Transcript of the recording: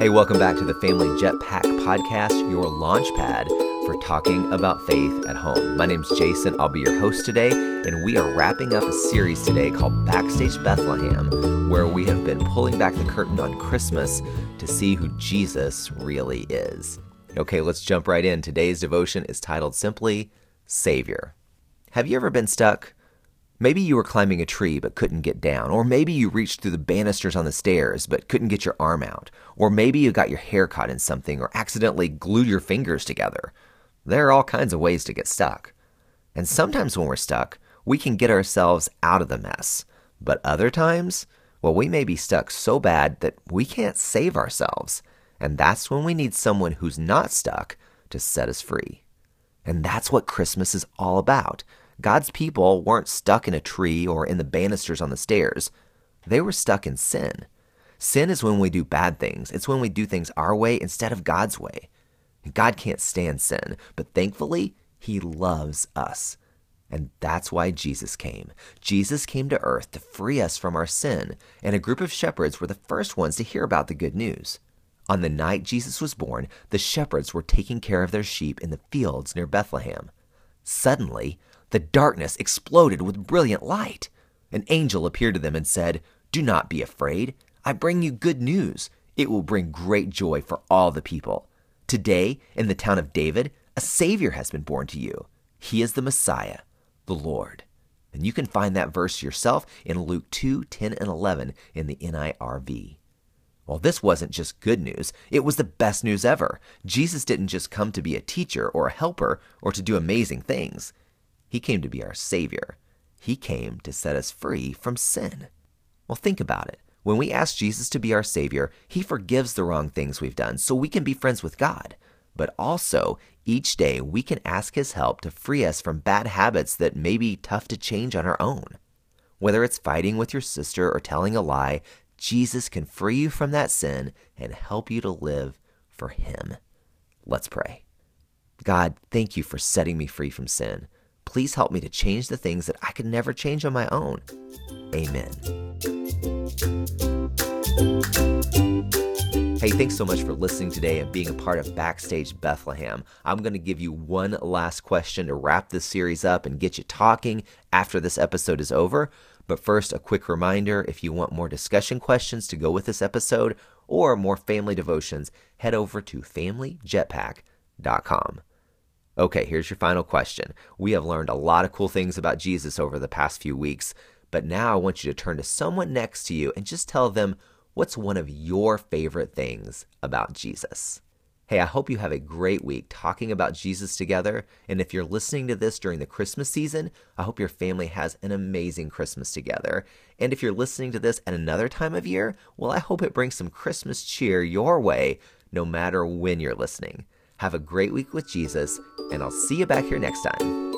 Hey, welcome back to the Family Jetpack Podcast, your launch pad for talking about faith at home. My name's Jason. I'll be your host today, and we are wrapping up a series today called Backstage Bethlehem, where we have been pulling back the curtain on Christmas to see who Jesus really is. Okay, let's jump right in. Today's devotion is titled simply Savior. Have you ever been stuck? Maybe you were climbing a tree but couldn't get down, or maybe you reached through the banisters on the stairs but couldn't get your arm out, or maybe you got your hair caught in something or accidentally glued your fingers together. There are all kinds of ways to get stuck. And sometimes when we're stuck, we can get ourselves out of the mess. But other times, well, we may be stuck so bad that we can't save ourselves. And that's when we need someone who's not stuck to set us free. And that's what Christmas is all about. God's people weren't stuck in a tree or in the banisters on the stairs. They were stuck in sin. Sin is when we do bad things. It's when we do things our way instead of God's way. God can't stand sin, but thankfully, He loves us. And that's why Jesus came. Jesus came to earth to free us from our sin, and a group of shepherds were the first ones to hear about the good news. On the night Jesus was born, the shepherds were taking care of their sheep in the fields near Bethlehem. Suddenly, the darkness exploded with brilliant light. An angel appeared to them and said, Do not be afraid. I bring you good news. It will bring great joy for all the people. Today, in the town of David, a Savior has been born to you. He is the Messiah, the Lord. And you can find that verse yourself in Luke 2 10 and 11 in the NIRV. Well, this wasn't just good news, it was the best news ever. Jesus didn't just come to be a teacher or a helper or to do amazing things. He came to be our Savior. He came to set us free from sin. Well, think about it. When we ask Jesus to be our Savior, He forgives the wrong things we've done so we can be friends with God. But also, each day we can ask His help to free us from bad habits that may be tough to change on our own. Whether it's fighting with your sister or telling a lie, Jesus can free you from that sin and help you to live for Him. Let's pray. God, thank you for setting me free from sin. Please help me to change the things that I could never change on my own. Amen. Hey, thanks so much for listening today and being a part of Backstage Bethlehem. I'm going to give you one last question to wrap this series up and get you talking after this episode is over. But first, a quick reminder if you want more discussion questions to go with this episode or more family devotions, head over to familyjetpack.com. Okay, here's your final question. We have learned a lot of cool things about Jesus over the past few weeks, but now I want you to turn to someone next to you and just tell them what's one of your favorite things about Jesus. Hey, I hope you have a great week talking about Jesus together. And if you're listening to this during the Christmas season, I hope your family has an amazing Christmas together. And if you're listening to this at another time of year, well, I hope it brings some Christmas cheer your way no matter when you're listening. Have a great week with Jesus, and I'll see you back here next time.